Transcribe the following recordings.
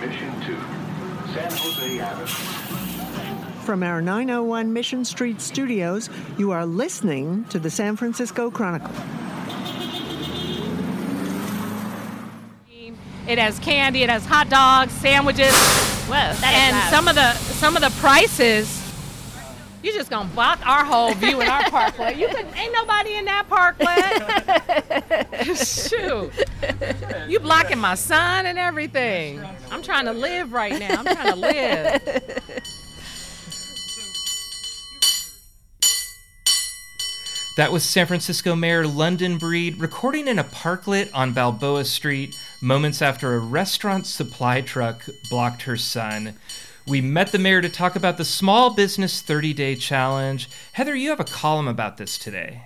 Mission 2, San Jose Avenue. From our 901 Mission Street studios, you are listening to the San Francisco Chronicle. It has candy, it has hot dogs, sandwiches. Whoa, that is and loud. some of the some of the prices you just gonna block our whole view in our parklet. You could ain't nobody in that parklet. Shoot. You blocking my son and everything. I'm trying to live right now. I'm trying to live. That was San Francisco Mayor London Breed recording in a parklet on Balboa Street moments after a restaurant supply truck blocked her son. We met the mayor to talk about the Small Business 30 Day Challenge. Heather, you have a column about this today.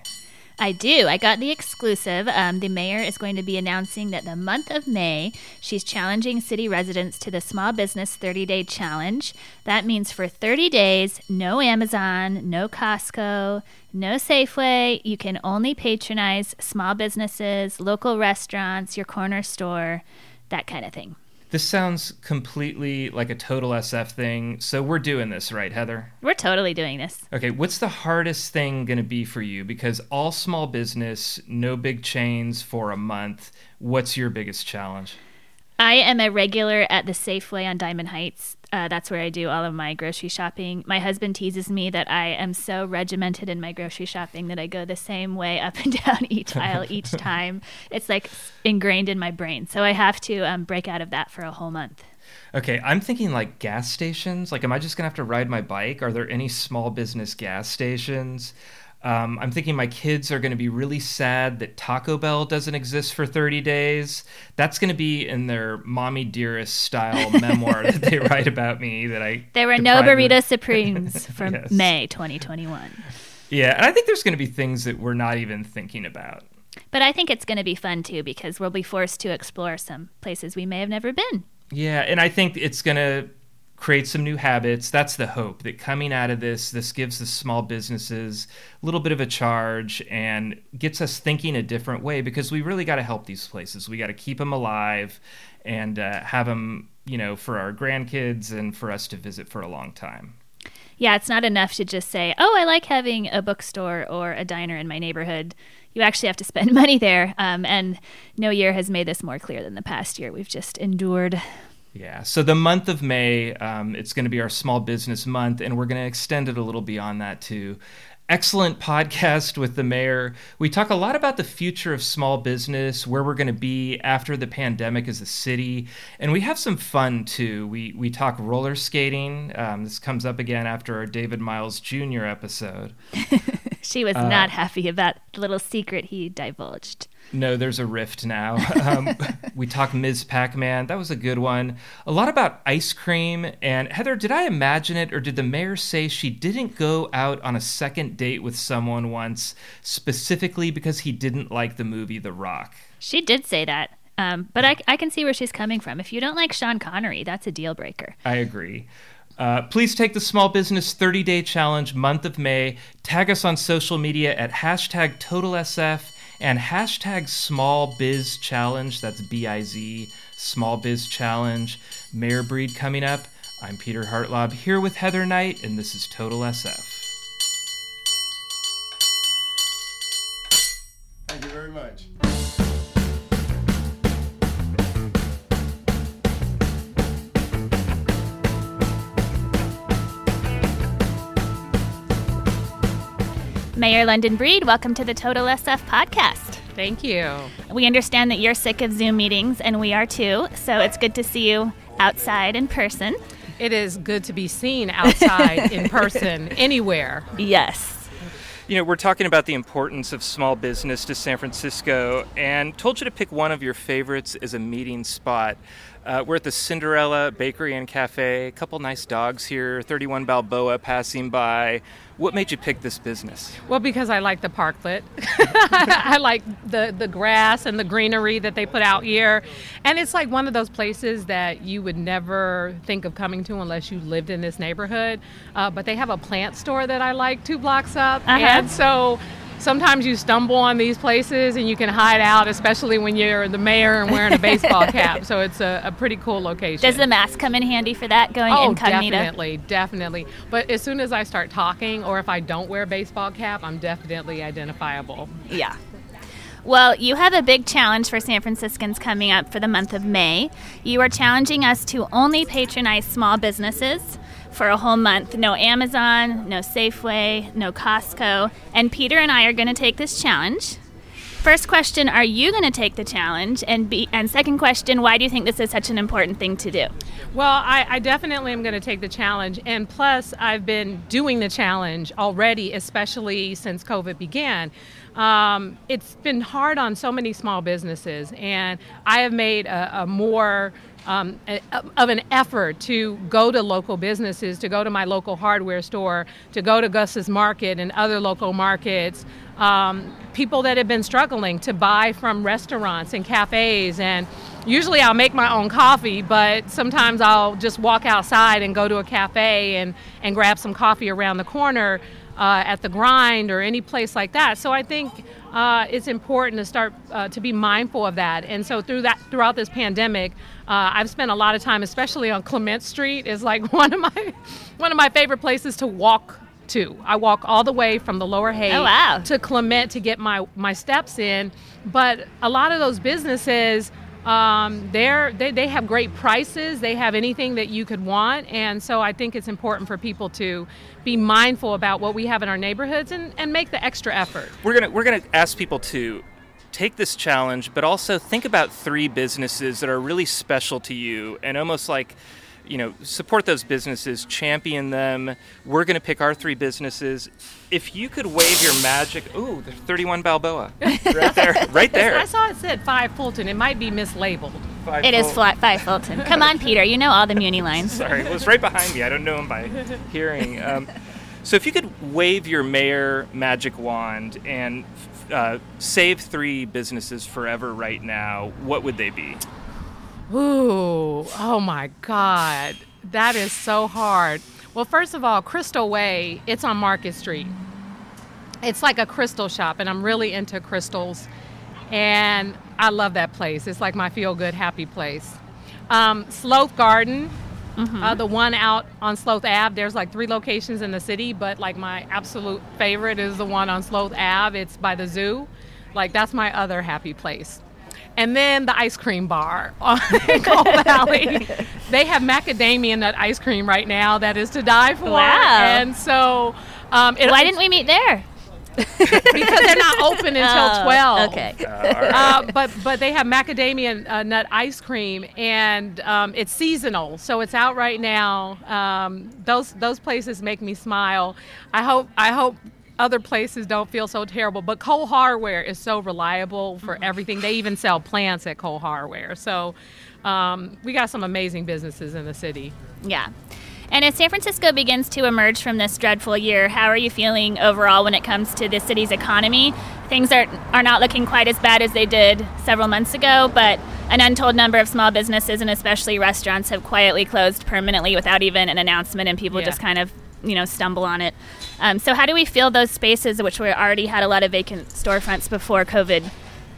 I do. I got the exclusive. Um, the mayor is going to be announcing that the month of May, she's challenging city residents to the Small Business 30 Day Challenge. That means for 30 days, no Amazon, no Costco, no Safeway. You can only patronize small businesses, local restaurants, your corner store, that kind of thing. This sounds completely like a total SF thing. So we're doing this, right, Heather? We're totally doing this. Okay, what's the hardest thing going to be for you? Because all small business, no big chains for a month. What's your biggest challenge? I am a regular at the Safeway on Diamond Heights. Uh, that's where I do all of my grocery shopping. My husband teases me that I am so regimented in my grocery shopping that I go the same way up and down each aisle each time. It's like ingrained in my brain. So I have to um, break out of that for a whole month. Okay, I'm thinking like gas stations. Like, am I just going to have to ride my bike? Are there any small business gas stations? Um, I'm thinking my kids are going to be really sad that Taco Bell doesn't exist for 30 days. That's going to be in their mommy dearest style memoir that they write about me. That I there were no deprived burrito them- supremes from Yes. May 2021. Yeah, and I think there's going to be things that we're not even thinking about. But I think it's going to be fun too because we'll be forced to explore some places we may have never been. Yeah, and I think it's going to create some new habits. That's the hope that coming out of this, this gives the small businesses a little bit of a charge and gets us thinking a different way because we really got to help these places. We got to keep them alive and uh, have them, you know, for our grandkids and for us to visit for a long time. Yeah, it's not enough to just say, oh, I like having a bookstore or a diner in my neighborhood. You actually have to spend money there. Um, and no year has made this more clear than the past year. We've just endured. Yeah. So the month of May, um, it's going to be our small business month, and we're going to extend it a little beyond that too. Excellent podcast with the mayor. We talk a lot about the future of small business, where we're going to be after the pandemic as a city, and we have some fun too. We we talk roller skating. Um, this comes up again after our David Miles Jr. episode. She was not happy about the little secret he divulged. No, there's a rift now. Um, we talked Ms. Pac Man. That was a good one. A lot about ice cream. And Heather, did I imagine it or did the mayor say she didn't go out on a second date with someone once specifically because he didn't like the movie The Rock? She did say that. Um, but I, I can see where she's coming from. If you don't like Sean Connery, that's a deal breaker. I agree. Uh, please take the Small Business 30 Day Challenge month of May. Tag us on social media at hashtag TotalSF and hashtag Small Biz Challenge. That's B I Z, Small Biz Challenge. Mayor Breed coming up. I'm Peter Hartlaub here with Heather Knight, and this is Total SF. Thank you very much. Mayor London Breed, welcome to the Total SF podcast. Thank you. We understand that you're sick of Zoom meetings, and we are too. So it's good to see you outside in person. It is good to be seen outside in person anywhere. Yes. You know, we're talking about the importance of small business to San Francisco and told you to pick one of your favorites as a meeting spot. Uh, we're at the Cinderella Bakery and Cafe. A couple nice dogs here, 31 Balboa passing by. What made you pick this business? Well, because I like the parklet. I like the, the grass and the greenery that they put out here. And it's like one of those places that you would never think of coming to unless you lived in this neighborhood. Uh, but they have a plant store that I like two blocks up. Uh-huh. And so sometimes you stumble on these places and you can hide out, especially when you're the mayor and wearing a baseball cap. So it's a, a pretty cool location. Does the mask come in handy for that going oh, incognito? definitely, definitely. But as soon as I start talking, or if I don't wear a baseball cap, I'm definitely identifiable. Yeah. Well, you have a big challenge for San Franciscans coming up for the month of May. You are challenging us to only patronize small businesses for a whole month. No Amazon, no Safeway, no Costco. And Peter and I are going to take this challenge. First question, are you going to take the challenge? And be, and second question, why do you think this is such an important thing to do? Well, I, I definitely am going to take the challenge. And plus, I've been doing the challenge already, especially since COVID began. Um, it's been hard on so many small businesses, and I have made a, a more um, of an effort to go to local businesses, to go to my local hardware store, to go to Gus's Market and other local markets. Um, people that have been struggling to buy from restaurants and cafes and usually I'll make my own coffee, but sometimes I'll just walk outside and go to a cafe and, and grab some coffee around the corner uh, at the grind or any place like that. So I think uh, it's important to start uh, to be mindful of that. And so through that, throughout this pandemic, uh, I've spent a lot of time, especially on Clement Street, is like one of my one of my favorite places to walk to. I walk all the way from the Lower Haight oh, wow. to Clement to get my my steps in. But a lot of those businesses um, they're, they, they have great prices. They have anything that you could want. And so I think it's important for people to be mindful about what we have in our neighborhoods and, and make the extra effort. We're going to we're gonna ask people to take this challenge, but also think about three businesses that are really special to you and almost like – you know, support those businesses, champion them. We're going to pick our three businesses. If you could wave your magic, ooh, there's 31 Balboa right there, right there. I saw it said five Fulton. It might be mislabeled. Five It is Ful- flat five Fulton. Come on, Peter. You know all the Muni lines. Sorry, it was right behind me. I don't know him by hearing. Um, so if you could wave your mayor magic wand and uh, save three businesses forever right now, what would they be? Ooh, oh my God. That is so hard. Well, first of all, Crystal Way, it's on Market Street. It's like a crystal shop, and I'm really into crystals. And I love that place. It's like my feel good, happy place. Um, Sloat Garden, uh, the one out on Sloat Ave. There's like three locations in the city, but like my absolute favorite is the one on Sloat Ave. It's by the zoo. Like that's my other happy place. And then the ice cream bar on Cole Valley. They have macadamia nut ice cream right now that is to die for. Wow. And so, um, it, Why didn't we meet there? because they're not open until Oh, 12. Okay. Uh, all right. Uh, but but they have macadamia uh, nut ice cream, and um, it's seasonal, so it's out right now. Um, those those places make me smile. I hope I hope other places don't feel so terrible. But Cole Hardware is so reliable for everything. They even sell plants at Cole Hardware, so um, we got some amazing businesses in the city. Yeah. And as San Francisco begins to emerge from this dreadful year, how are you feeling overall when it comes to the city's economy? Things are, are not looking quite as bad as they did several months ago, but an untold number of small businesses and especially restaurants have quietly closed permanently without even an announcement, and people Yeah. just kind of you know stumble on it. Um, so how do we fill those spaces which we already had a lot of vacant storefronts before COVID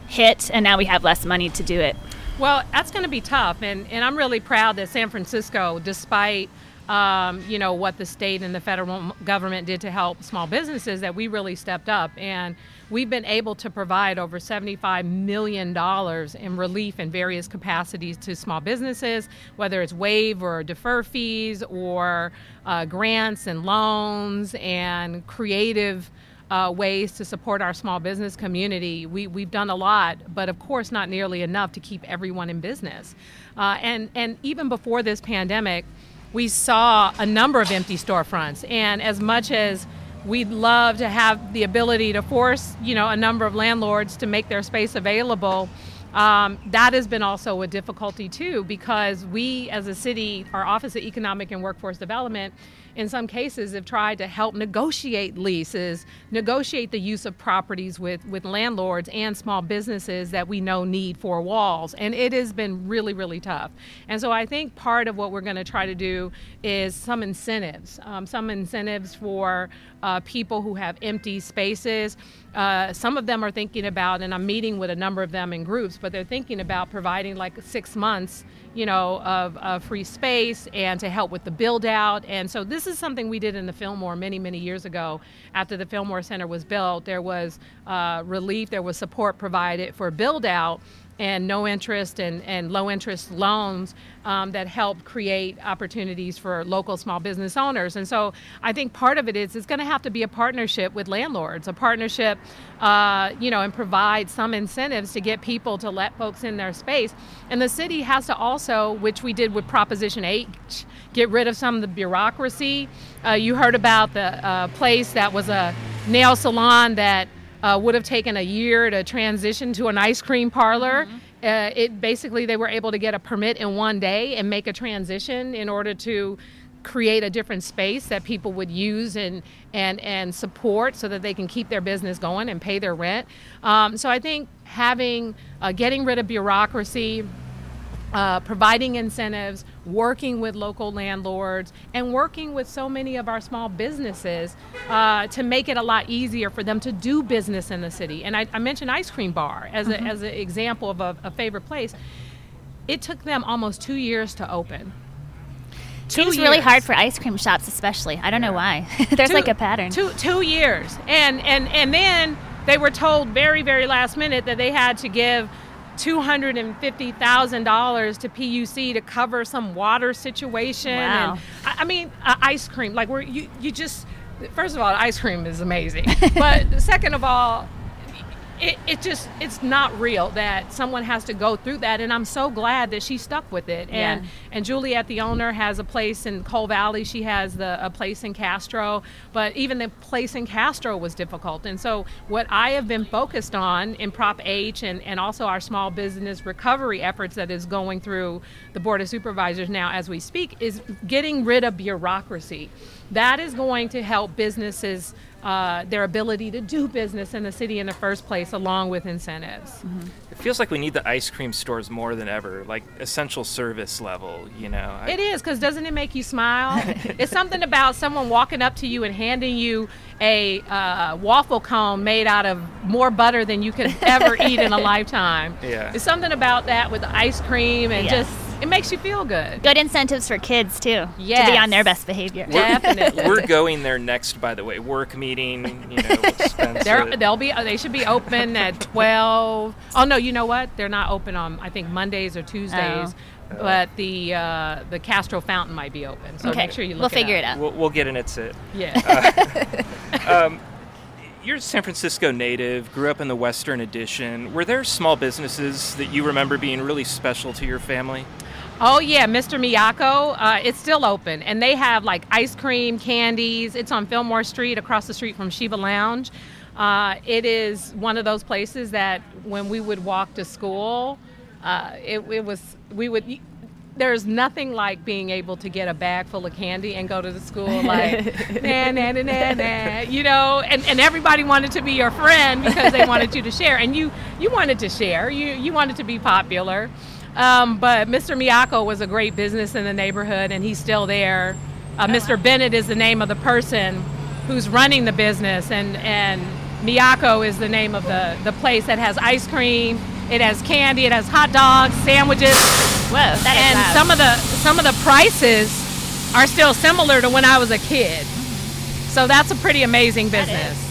hit, and now we have less money to do it? Well, that's going to be tough, and, and I'm really proud that San Francisco, despite um, you know what the state and the federal government did to help small businesses, that we really stepped up, and we've been able to provide over 75 million dollars in relief in various capacities to small businesses, whether it's waive or defer fees or uh, grants and loans and creative uh, ways to support our small business community. We, we've done a lot, but of course, not nearly enough to keep everyone in business. Uh, and, and even before this pandemic, we saw a number of empty storefronts. And as much as we'd love to have the ability to force, you know, a number of landlords to make their space available, Um, that has been also a difficulty too because we as a city, our Office of Economic and Workforce Development, in some cases have tried to help negotiate leases, negotiate the use of properties with, with landlords and small businesses that we know need four walls. And it has been really, really tough. And so I think part of what we're going to try to do is some incentives, um, some incentives for uh, people who have empty spaces. Uh, some of them are thinking about, and I'm meeting with a number of them in groups, but they're thinking about providing like six months, you know, of, of free space and to help with the build out. And so this is something we did in the Fillmore many, many years ago. After the Fillmore Center was built, there was uh, relief, there was support provided for build out and no interest and, and low interest loans um, that help create opportunities for local small business owners. And so I think part of it is it's going to have to be a partnership with landlords, a partnership, uh, you know, and provide some incentives to get people to let folks in their space. And the city has to also, which we did with Proposition H, get rid of some of the bureaucracy. Uh, you heard about the uh, place that was a nail salon that uh, would have taken a year to transition to an ice cream parlor. Mm-hmm. Uh, it basically they were able to get a permit in one day and make a transition in order to create a different space that people would use and and and support so that they can keep their business going and pay their rent. Um, so I think having uh, getting rid of bureaucracy uh, providing incentives, working with local landlords, and working with so many of our small businesses uh, to make it a lot easier for them to do business in the city. And I, I mentioned Ice Cream Bar as, mm-hmm. a, as an example of a, a favorite place. It took them almost two years to open. Two Seems years. really hard for ice cream shops, especially. I don't know why. There's two, like a pattern. Two two years, and and and then they were told very very last minute that they had to give $250,000 to PUC to cover some water situation. Wow. And, I, I mean, uh, ice cream. Like, where you, you just, first of all, ice cream is amazing. but second of all, it, it just it's not real that someone has to go through that and i'm so glad that she stuck with it. And yeah. and juliet the owner has a place in Cole Valley. She has the a place in castro but even the place in castro was difficult. And so what i have been focused on in prop h and, and also our small business recovery efforts that is going through the board of supervisors now as we speak is getting rid of bureaucracy. That is going to help businesses uh, their ability to do business in the city in the first place, along with incentives. Mm-hmm. It feels like we need the ice cream stores more than ever, like essential service level, you know. I... It is, because doesn't it make you smile? it's something about someone walking up to you and handing you a uh, waffle cone made out of more butter than you could ever eat in a lifetime. Yeah. It's something about that with the ice cream and yes. just it makes you feel good. Good incentives for kids too. Yes. To be on their best behavior. We're, Definitely. We're going there next, by the way. Work meeting. You know, They're, they'll be. They should be open at twelve. Oh no, you know what? They're not open on I think Mondays or Tuesdays. Oh. But the uh, the Castro Fountain might be open, so okay. make sure you look. We'll figure it, it out. We'll, we'll get in its it. Yeah. Uh, um, you're a San Francisco native, grew up in the Western Addition. Were there small businesses that you remember being really special to your family? Oh yeah, Mr. Miyako. Uh, it's still open, and they have like ice cream, candies. It's on Fillmore Street, across the street from Sheba Lounge. Uh, it is one of those places that when we would walk to school, uh, it, it, was we would. There's nothing like being able to get a bag full of candy and go to the school like na na na na na, you know, and, and everybody wanted to be your friend because they wanted you to share, and you you wanted to share, you you wanted to be popular. Um, but Mr. Miyako was a great business in the neighborhood, and he's still there. Uh, Mr. Bennett is the name of the person who's running the business, and, and Miyako is the name of the, the place that has ice cream, it has candy, it has hot dogs, sandwiches. Whoa, and some of the some of the prices are still similar to when I was a kid. So that's a pretty amazing business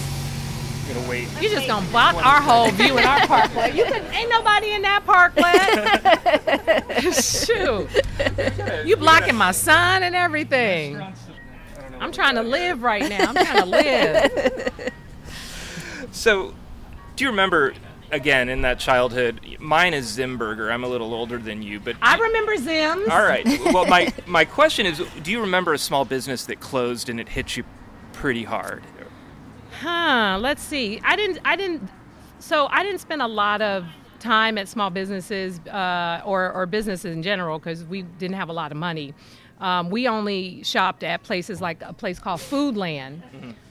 gonna wait. You just gonna block our whole view in our parklet. You could ain't nobody in that parklet. Shoot, you blocking my son and everything. I'm trying to live right now. I'm trying to live. So, do you remember again in that childhood? Mine is Zimburger. I'm a little older than you, but I remember Zim's. All right. Well, my my question is, do you remember a small business that closed and it hit you pretty hard? Huh. Let's see. I didn't. I didn't. So I didn't spend a lot of time at small businesses uh, or, or businesses in general because we didn't have a lot of money. Um, we only shopped at places like a place called Foodland,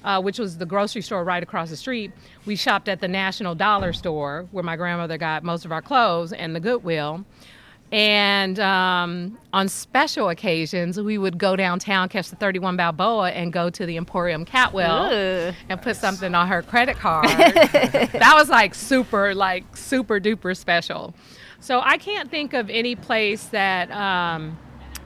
uh, which was the grocery store right across the street. We shopped at the National Dollar Store, where my grandmother got most of our clothes, and the Goodwill. And um, on special occasions, we would go downtown, catch the 31 Balboa, and go to the Emporium Capwell Ooh. and put something on her credit card. that was like super, like super duper special. So I can't think of any place that um,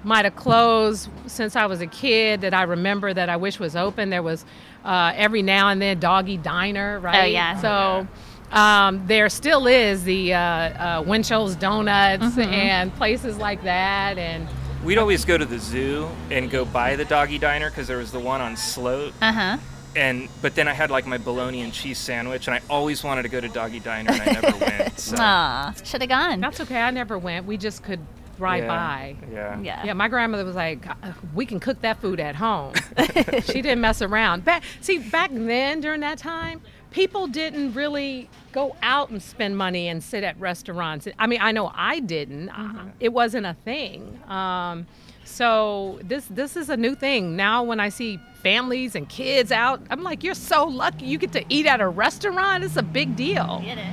might have closed since I was a kid that I remember that I wish was open. There was uh, every now and then Doggy Diner, right? Oh, yeah. So. Um, there still is the uh, uh, Winchell's Donuts Mm-hmm. and places like that, and We'd always go to the zoo and go buy the doggy diner because there was the one on Sloat. Uh huh. And but then I had like my bologna and cheese sandwich, and I always wanted to go to doggy diner, and I never went. So, Aw, should have gone. that's okay. I never went. We just could ride yeah, by. Yeah. Yeah. Yeah, my grandmother was like, "Uh, "We can cook that food at home." she didn't mess around. Back, see, back then during that time, people didn't really go out and spend money and sit at restaurants. I mean, I know I didn't. Uh, It wasn't a thing. Um, so this this is a new thing now. When I see families and kids out, I'm like, "You're so lucky you get to eat at a restaurant. It's a big deal." Get it.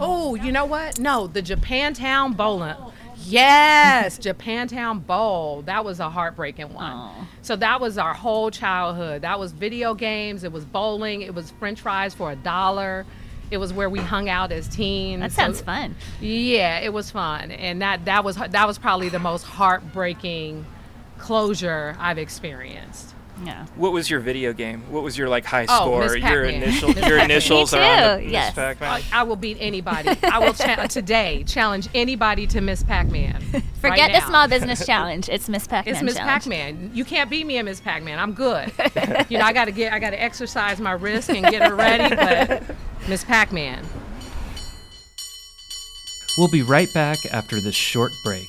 Oh, you know what? No, the Japantown Bowling. Yes, Japantown Bowl. That was a heartbreaking one. Aw. So that was our whole childhood. That was video games. It was bowling. It was French fries for a dollar. It was where we hung out as teens. That So- sounds fun. yeah, it was fun, and that that was that was probably the most heartbreaking closure I've experienced. Yeah. What was your video game? What was your like high Oh, score? Your initial, your initials Me are on the too, Miss yes. Pac-Man? I, I will beat anybody. I will cha- today challenge anybody to Miss Pac-Man. Forget right the small business challenge. It's Miss Pac-Man It's Miss challenge. Pac-Man. You can't beat me in Miss Pac-Man. I'm good. you know, I got to get, I got to exercise my wrist and get her ready. But Miss Pac-Man. We'll be right back after this short break.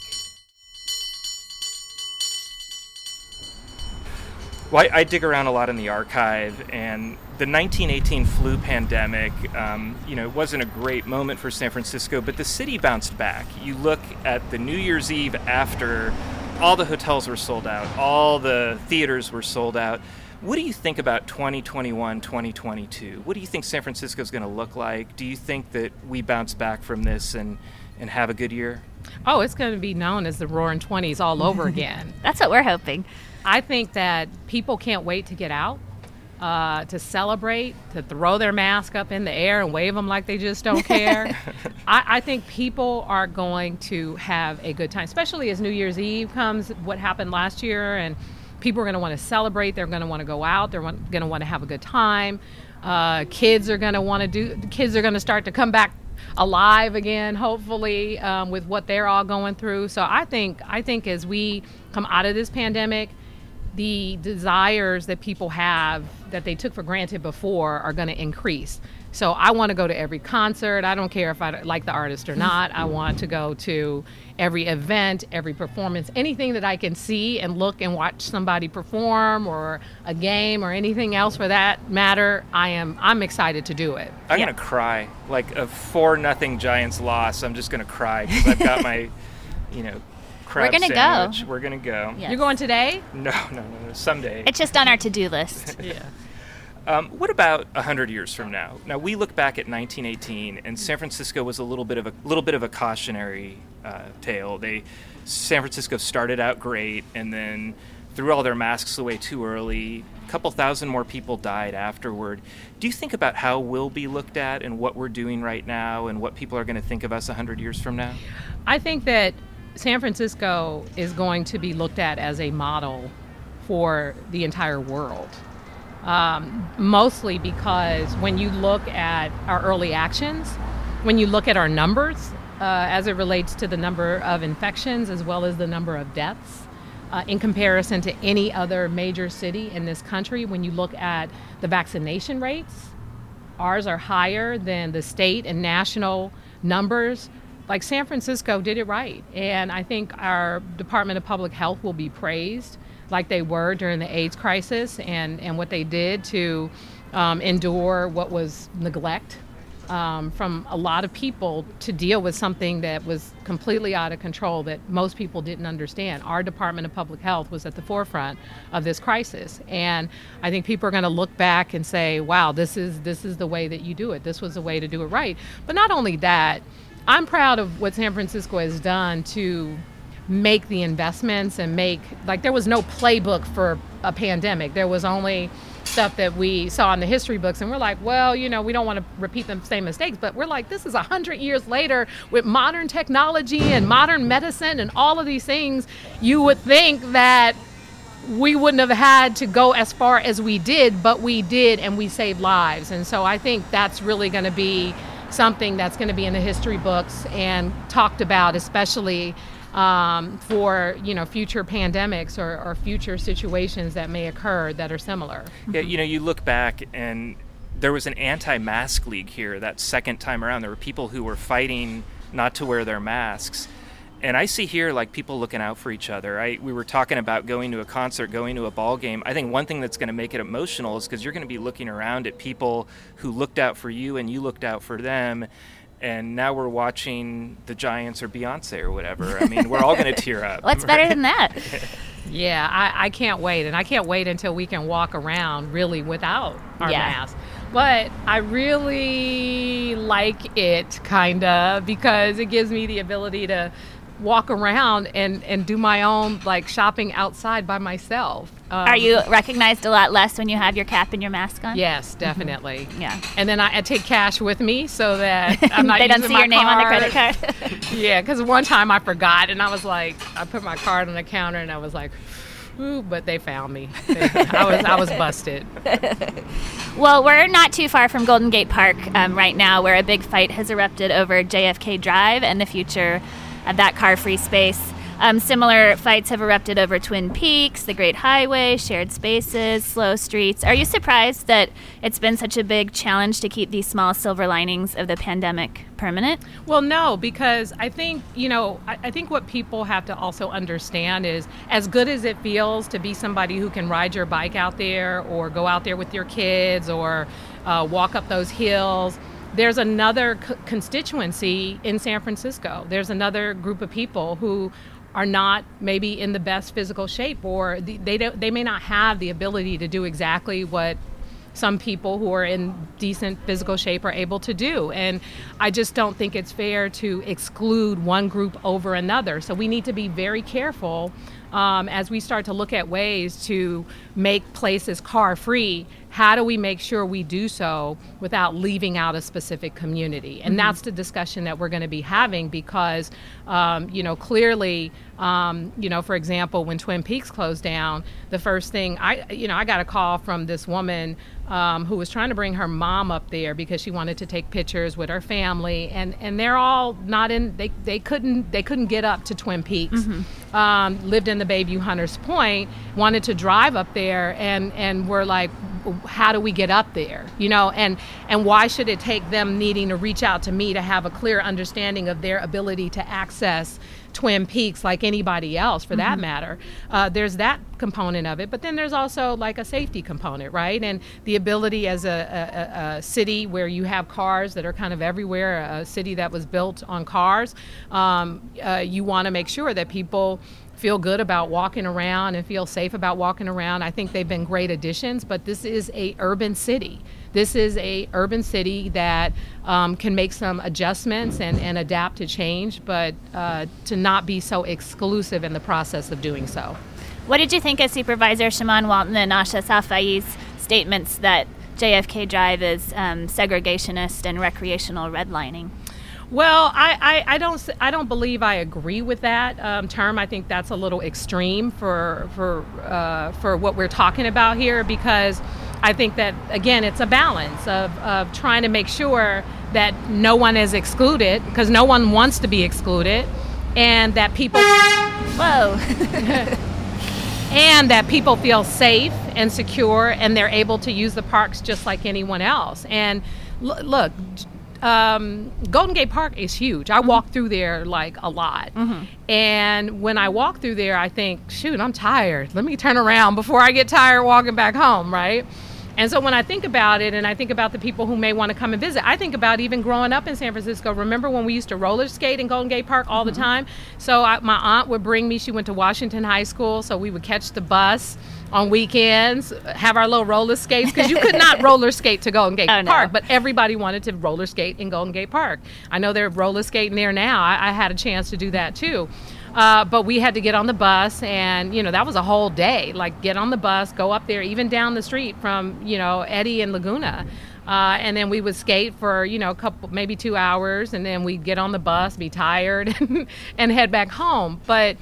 Well, I, I dig around a lot in the archive, and the 1918 flu pandemic, um, you know, it wasn't a great moment for San Francisco, but the city bounced back. You look at the New Year's Eve after all the hotels were sold out, all the theaters were sold out. What do you think about 2021, 2022? What do you think San Francisco is going to look like? Do you think that we bounce back from this and, and have a good year? Oh, it's going to be known as the Roaring Twenties all over again. That's what we're hoping. I think that people can't wait to get out, uh, to celebrate, to throw their mask up in the air and wave them like they just don't care. I, I think people are going to have a good time, especially as New Year's Eve comes. What happened last year, and people are going to want to celebrate. They're going to want to go out. They're going to want to have a good time. Uh, kids are going to want to do. Kids are going to start to come back alive again, hopefully, um, with what they're all going through. So I think I think as we come out of this pandemic, the desires that people have that they took for granted before are going to increase. So I want to go to every concert. I don't care if I like the artist or not. I mm-hmm. want to go to every event, every performance, anything that I can see and look and watch somebody perform or a game or anything else for that matter. I am I'm excited to do it. I'm gonna cry like a four nothing Giants loss. I'm just gonna cry because I've got my, you know, crab We're gonna go. We're gonna go. Yes. You're going today? No, no, no, no. Someday. It's just on our to-do list. Yeah. Um, what about hundred years from now? Now we look back at 1918, and San Francisco was a little bit of a little bit of a cautionary uh, tale. They San Francisco started out great, and then threw all their masks away too early. A couple thousand more people died afterward. Do you think about how we'll be looked at and what we're doing right now, and what people are going to think of us hundred years from now? I think that San Francisco is going to be looked at as a model for the entire world. Um, mostly because when you look at our early actions, when you look at our numbers uh, as it relates to the number of infections as well as the number of deaths, uh, in comparison to any other major city in this country, when you look at the vaccination rates, ours are higher than the state and national numbers. Like San Francisco did it right. And I think our Department of Public Health will be praised like they were during the AIDS crisis and, and what they did to um, endure what was neglect um, from a lot of people to deal with something that was completely out of control that most people didn't understand. Our Department of Public Health was at the forefront of this crisis, and I think people are going to look back and say, "Wow, this is this is the way that you do it. This was the way to do it right." But not only that, I'm proud of what San Francisco has done to make the investments and make like there was no playbook for a pandemic. There was only stuff that we saw in the history books and we're like well you know we don't want to repeat the same mistakes but we're like this is a hundred years later with modern technology and modern medicine and all of these things you would think that we wouldn't have had to go as far as we did but we did and we saved lives and so i think that's really going to be something that's going to be in the history books and talked about especially um, for you know future pandemics or, or future situations that may occur that are similar. Yeah, you know, you look back and there was an anti-mask league here that second time around. There were people who were fighting not to wear their masks. And I see here like people looking out for each other. I, we were talking about going to a concert, going to a ball game. I think one thing that's going to make it emotional is because you're going to be looking around at people who looked out for you and you looked out for them and now we're watching the Giants or Beyonce or whatever. I mean, we're all going to tear up. What's better than that? Yeah, I, I can't wait, and I can't wait until we can walk around really without our Yeah. mask. But I really like it, kind of, because it gives me the ability to walk around and, and do my own like shopping outside by myself. Um, Are you recognized a lot less when you have your cap and your mask on? Yes, definitely. Yeah. And then I, I take cash with me so that I'm not they don't see my your name on the credit card. card. Yeah, because one time I forgot and I was like, I put my card on the counter and I was like, ooh, but they found me. They- I was I was busted. well, we're not too far from Golden Gate Park um, right now, where a big fight has erupted over JFK Drive and the future that car-free space. Um, similar fights have erupted over Twin Peaks, the Great Highway, shared spaces, slow streets. Are you surprised that it's been such a big challenge to keep these small silver linings of the pandemic permanent? Well, no, because I think, you know, I, I think what people have to also understand is as good as it feels to be somebody who can ride your bike out there or go out there with your kids or uh, walk up those hills, there's another constituency in San Francisco. There's another group of people who are not maybe in the best physical shape or the, they don't, they may not have the ability to do exactly what some people who are in decent physical shape are able to do. And I just don't think it's fair to exclude one group over another. So we need to be very careful um, as we start to look at ways to make places car free. How do we make sure we do so without leaving out a specific community? And that's the discussion that we're going to be having because, um, you know, clearly, um, you know, for example, when Twin Peaks closed down, the first thing I, you know, I got a call from this woman um, who was trying to bring her mom up there because she wanted to take pictures with her family, and and they're all not in. They they couldn't they couldn't get up to Twin Peaks. Um, lived in the Bayview Hunters Point, wanted to drive up there, and and were like, how do we get up there? You know, and and why should it take them needing to reach out to me to have a clear understanding of their ability to access Twin Peaks like anybody else for that matter. Uh, there's that component of it, but then there's also like a safety component, right? And the ability as a, a, a- a city where you have cars that are kind of everywhere, a city that was built on cars, um, uh, you want to make sure that people feel good about walking around and feel safe about walking around. I think they've been great additions, but this is a urban city. This is a urban city that um, can make some adjustments and, and adapt to change, but uh, to not be so exclusive in the process of doing so. What did you think of Supervisor Shamann Walton and Ahsha Safai's statements that JFK Drive is um, segregationist and recreational redlining? Well, I, I, I don't I don't believe I agree with that um, term. I think that's a little extreme for for uh, for what we're talking about here because I think that again it's a balance of, of trying to make sure that no one is excluded because no one wants to be excluded, and that people Whoa. and that people feel safe and secure and they're able to use the parks just like anyone else. And l- look, um, Golden Gate Park is huge. I mm-hmm. walk through there like a lot. Mm-hmm. And when I walk through there, I think, shoot, I'm tired. Let me turn around before I get tired walking back home, right? And so when I think about it and I think about the people who may want to come and visit, I think about even growing up in San Francisco. Remember when we used to roller skate in Golden Gate Park all the mm-hmm. time? So I, my aunt would bring me, she went to Washington High School, so we would catch the bus on weekends, have our little roller skates because you could not roller skate to Golden Gate Oh, no. Park, but everybody wanted to roller skate in Golden Gate Park. I know they're roller skating there now. I, I had a chance to do that too. Uh, but we had to get on the bus, and you know that was a whole day. Like get on the bus, go up there, even down the street from you know Eddy and Laguna, uh, and then we would skate for you know a couple, maybe two hours, and then we'd get on the bus, be tired, and head back home. But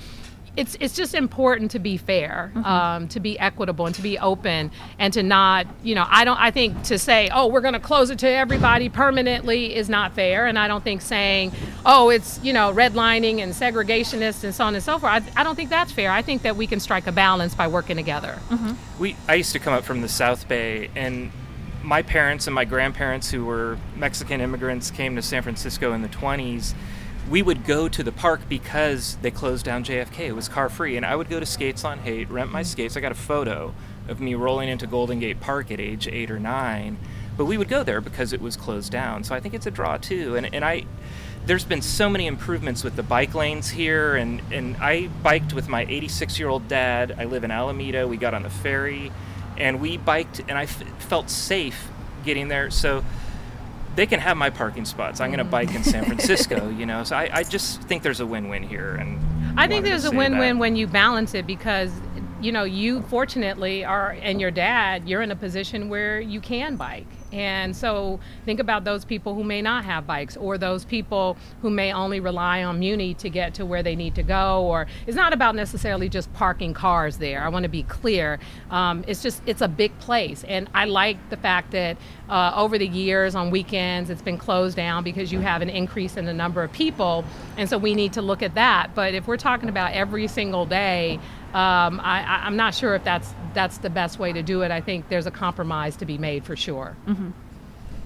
it's it's just important to be fair, um, to be equitable, and to be open, and to not, you know, I don't. I think to say, oh, we're going to close it to everybody permanently is not fair, and I don't think saying, oh, it's you know, redlining and segregationists and so on and so forth. I, I don't think that's fair. I think that we can strike a balance by working together. We I used to come up from the South Bay, and my parents and my grandparents, who were Mexican immigrants, came to San Francisco in the 20s. We would go to the park because they closed down JFK. It was car free, and I would go to Skates on Haight, rent my mm-hmm. skates. I got a photo of me rolling into Golden Gate Park at age eight or nine, but we would go there because it was closed down. So I think it's a draw too. And and I there's been so many improvements with the bike lanes here and, and i biked with my 86 year old dad i live in alameda we got on the ferry and we biked and I f- felt safe getting there so they can have my parking spots i'm going to bike in san francisco you know so I, I just think there's a win-win here and I think there's a win-win that. when you balance it because you know you fortunately are and your dad you're in a position where you can bike and so think about those people who may not have bikes or those people who may only rely on muni to get to where they need to go or it's not about necessarily just parking cars there. I want to be clear. Um, it's just it's a big place. And i like the fact that uh, over the years on weekends it's been closed down because you have an increase in the number of people. And so we need to look at that. But if we're talking about every single day um, I, I- I'm not sure if that's that's the best way to do it. I think there's a compromise to be made for sure.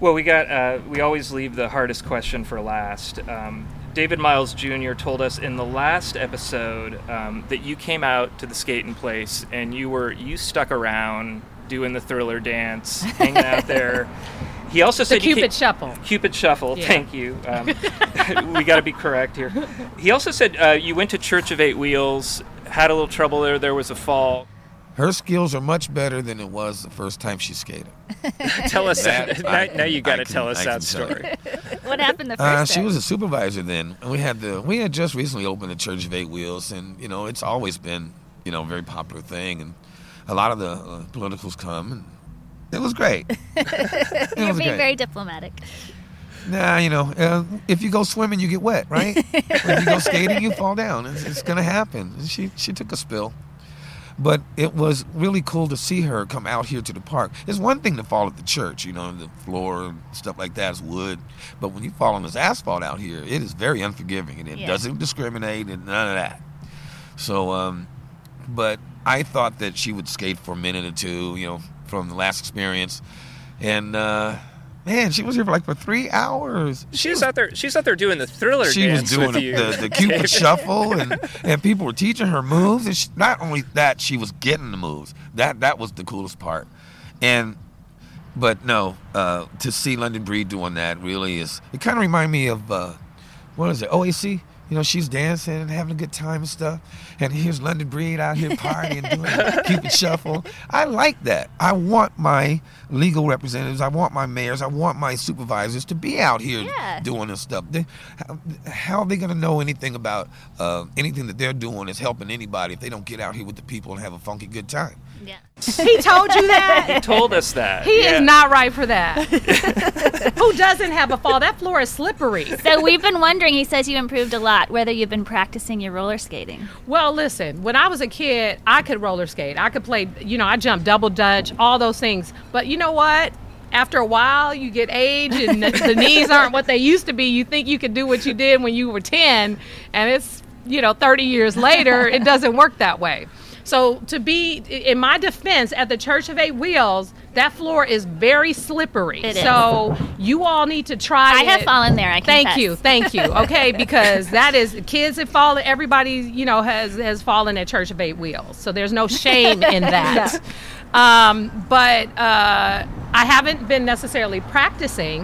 Well, we got. Uh, we always leave the hardest question for last. Um, David Miles Jr. told us in the last episode um, that you came out to the skating place and you were you stuck around doing the thriller dance, hanging out there. He also The said you Cupid ca- Shuffle. Cupid Shuffle. Yeah. Thank you. Um, we got to be correct here. He also said uh, you went to Church of Eight Wheels, had a little trouble there. There was a fall. Her skills are much better than it was the first time she skated. Tell us That that. I- now, now you got to tell us I that can tell you. story. What happened the first Uh, she was a supervisor then. And we had the we had just recently opened the Church of Eight Wheels, and you know it's always been you know a very popular thing, and a lot of the uh, politicals come, and it was great. it You're was being great. very diplomatic. Nah, you know, uh, if you go swimming, you get wet, right? if you go skating, you fall down. It's, it's gonna happen. And she she took a spill, but it was really cool to see her come out here to the park. It's one thing to fall at the church, you know, the floor and stuff like that is wood, but when you fall on this asphalt out here, it is very unforgiving and it Yeah. doesn't discriminate and none of that. So, um, but I thought that she would skate for a minute or two, you know, from the last experience, and. uh Man, she was here for like for three hours. She was out there. She's out there doing the thriller she was doing the, the, cupid shuffle and, and people were teaching her moves and she, not only that she was getting the moves that that was the coolest part and but no uh, to see london breed doing that really is it kind of remind me of uh, what is it oac you know she's dancing and having a good time and stuff and here's london breed out here partying doing cupid shuffle i like that i want my legal representatives i want my mayors i want my supervisors to be out here Yeah. doing this stuff. They, how, how are they going to know anything about uh, anything that they're doing is helping anybody if they don't get out here with the people and have a funky good time? Yeah. He told you that. He told us that. He Yeah. is not right for that. Who doesn't have a fall? That floor is slippery. So we've been wondering. He says you improved a lot. Whether you've been practicing your roller skating. Well, listen, when I was a kid, I could roller skate. I could play, you know, I jumped double dutch, all those things. But you know what? After a while, you get age and the, the knees aren't what they used to be. You think you could do what you did when you were 10, and it's, you know, 30 years later, it doesn't work that way. So to be in my defense at the Church of Eight Wheels, that floor is very slippery. It is. so you all need to try. I have fallen there. I Thank confess. you, thank you. Okay, because that is kids have fallen. Everybody, you know, has has fallen at Church of Eight Wheels. So there's no shame in that. um, but uh, I haven't been necessarily practicing,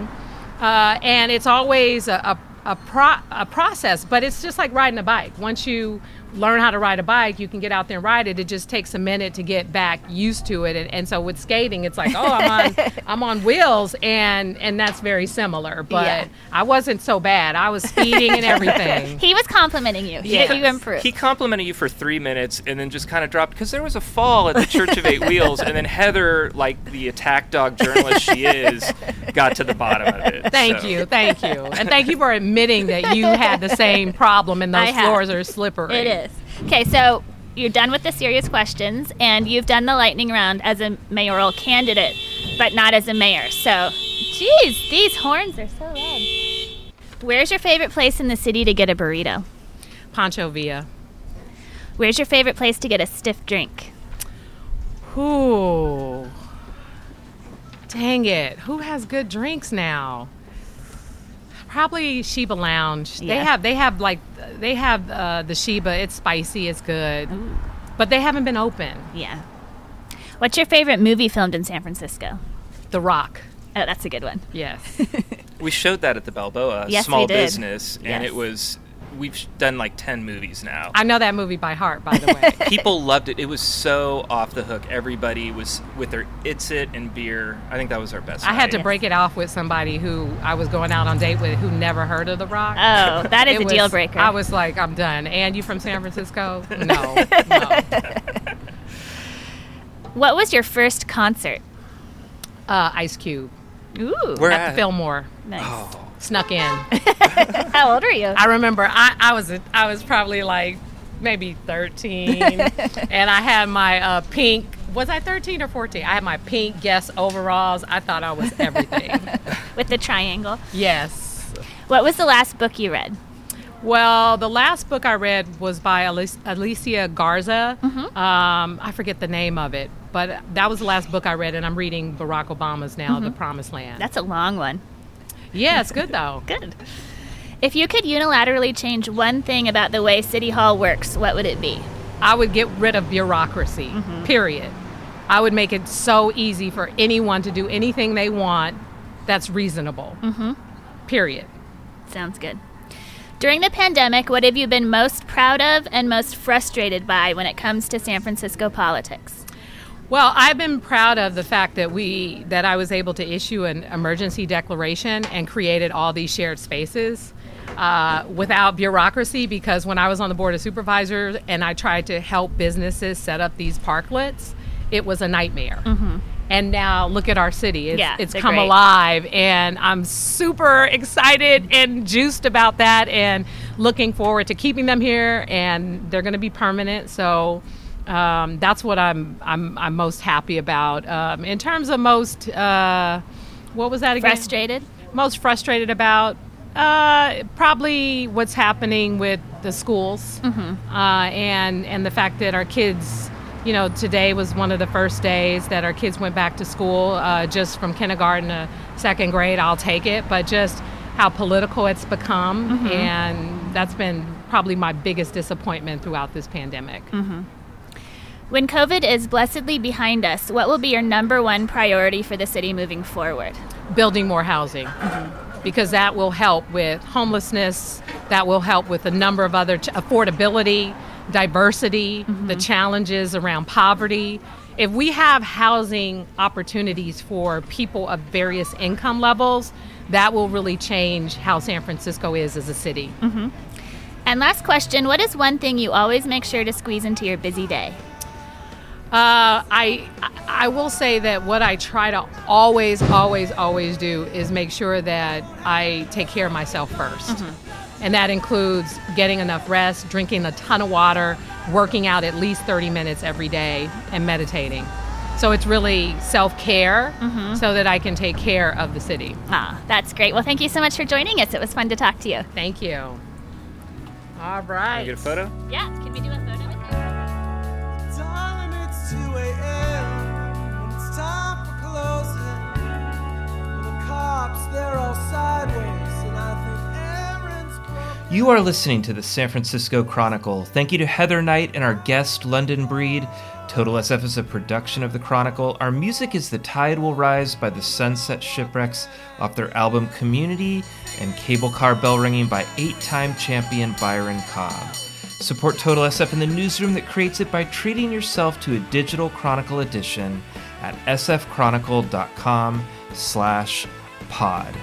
uh, and it's always a, a a, pro- a process. But it's just like riding a bike. Once you learn how to ride a bike, you can get out there and ride it. It just takes a minute to get back used to it. And, and so with skating, it's like, oh, I'm on, I'm on wheels, and and that's very similar. But Yeah. I wasn't so bad. I was speeding and everything. He was complimenting you. He, you improved. He complimented you for three minutes and then just kind of dropped because there was a fall at the Church of Eight Wheels, and then Heather, like the attack dog journalist she is, got to the bottom of it. Thank So- you, thank you, and thank you for admitting that you had the same problem and I those have. floors are slippery. It is. Okay, so you're done with the serious questions, and you've done the lightning round as a mayoral candidate, but not as a mayor. So, geez, these horns are so loud. Where's your favorite place in the city to get a burrito? Pancho Villa. Where's your favorite place to get a stiff drink? Ooh. Dang it. Who has good drinks now? Probably Sheba Lounge. They have they have like they have uh, the Sheba. It's spicy, it's good. But they haven't been open. Yeah. What's your favorite movie filmed in San Francisco? The Rock. Oh, that's a good one. Yes. We showed that at the Balboa Yes, Small we did. Business, and it was. We've done like ten movies now. I know that movie by heart, by the way. People loved it. It was so off the hook. Everybody was with their It's It and beer. I think that was our best. I had to night. break it off with somebody who I was going out on date with who never heard of The Rock. Oh, that is It a was- deal breaker. I was like, I'm done. And you from San Francisco? No, no. what was your first concert? Uh, Ice Cube Ooh. Where at at? the Fillmore. nice. Oh, Snuck in. How old are you? I remember I, I was I was probably like maybe 13, and I had my uh, pink. Was I 13 or 14? I had my pink Guess overalls. I thought I was everything. With the triangle. yes. What was the last book you read? Well, the last book I read was by Alicia Garza. Um, I forget the name of it, but that was the last book I read, and I'm reading Barack Obama's now, The Promised Land. That's a long one. Yeah, it's good though. Good. If you could unilaterally change one thing about the way City Hall works, what would it be? I would get rid of bureaucracy, period. I would make it so easy for anyone to do anything they want that's reasonable, mm-hmm. period. Sounds good. During the pandemic, what have you been most proud of and most frustrated by when it comes to San Francisco politics? Well, I've been proud of the fact that we that I was able to issue an emergency declaration and created all these shared spaces uh, without bureaucracy. Because when I was on the board of supervisors and I tried to help businesses set up these parklets, it was a nightmare. And now look at our city; it's, Yeah, it's come great. alive, and I'm super excited and juiced about that, and looking forward to keeping them here. And they're going to be permanent, so um, that's what I'm I'm I'm most happy about. Um, in terms of most, uh, what was that again? Frustrated? Most frustrated about. Uh, probably what's happening with the schools, uh, and and the fact that our kids, you know, today was one of the first days that our kids went back to school, uh, just from kindergarten to second grade. I'll take it, but just how political it's become, and that's been probably my biggest disappointment throughout this pandemic. When COVID is blessedly behind us, what will be your number one priority for the city moving forward? building more housing. Mm-hmm. Because that will help with homelessness that will help with a number of other ch- affordability diversity the mm-hmm. challenges around poverty. If we have housing opportunities for people of various income levels that will really change how san francisco is as a city. Mm-hmm. And last question What is one thing you always make sure to squeeze into your busy day? Uh, I I will say that what I try to always, always, always do is make sure that I take care of myself 1st and that includes getting enough rest, drinking a ton of water, working out at least 30 minutes every day, and meditating. So it's really self care, so that I can take care of the city. Ah, that's great. Well, thank you so much for joining us. It was fun to talk to you. Thank you. All right. Can we get a photo? Yeah, can we do a photo You are listening to the San Francisco Chronicle. Thank you to Heather Knight and our guest, London Breed. Total SF is a production of the Chronicle. Our music is The Tide Will Rise by the Sunset Shipwrecks off their album Community and Cable Car Bell Ringing by eight time champion Byron Cobb. Support Total SF in the newsroom that creates it by treating yourself to a digital Chronicle edition at sfchronicle.com slash pod.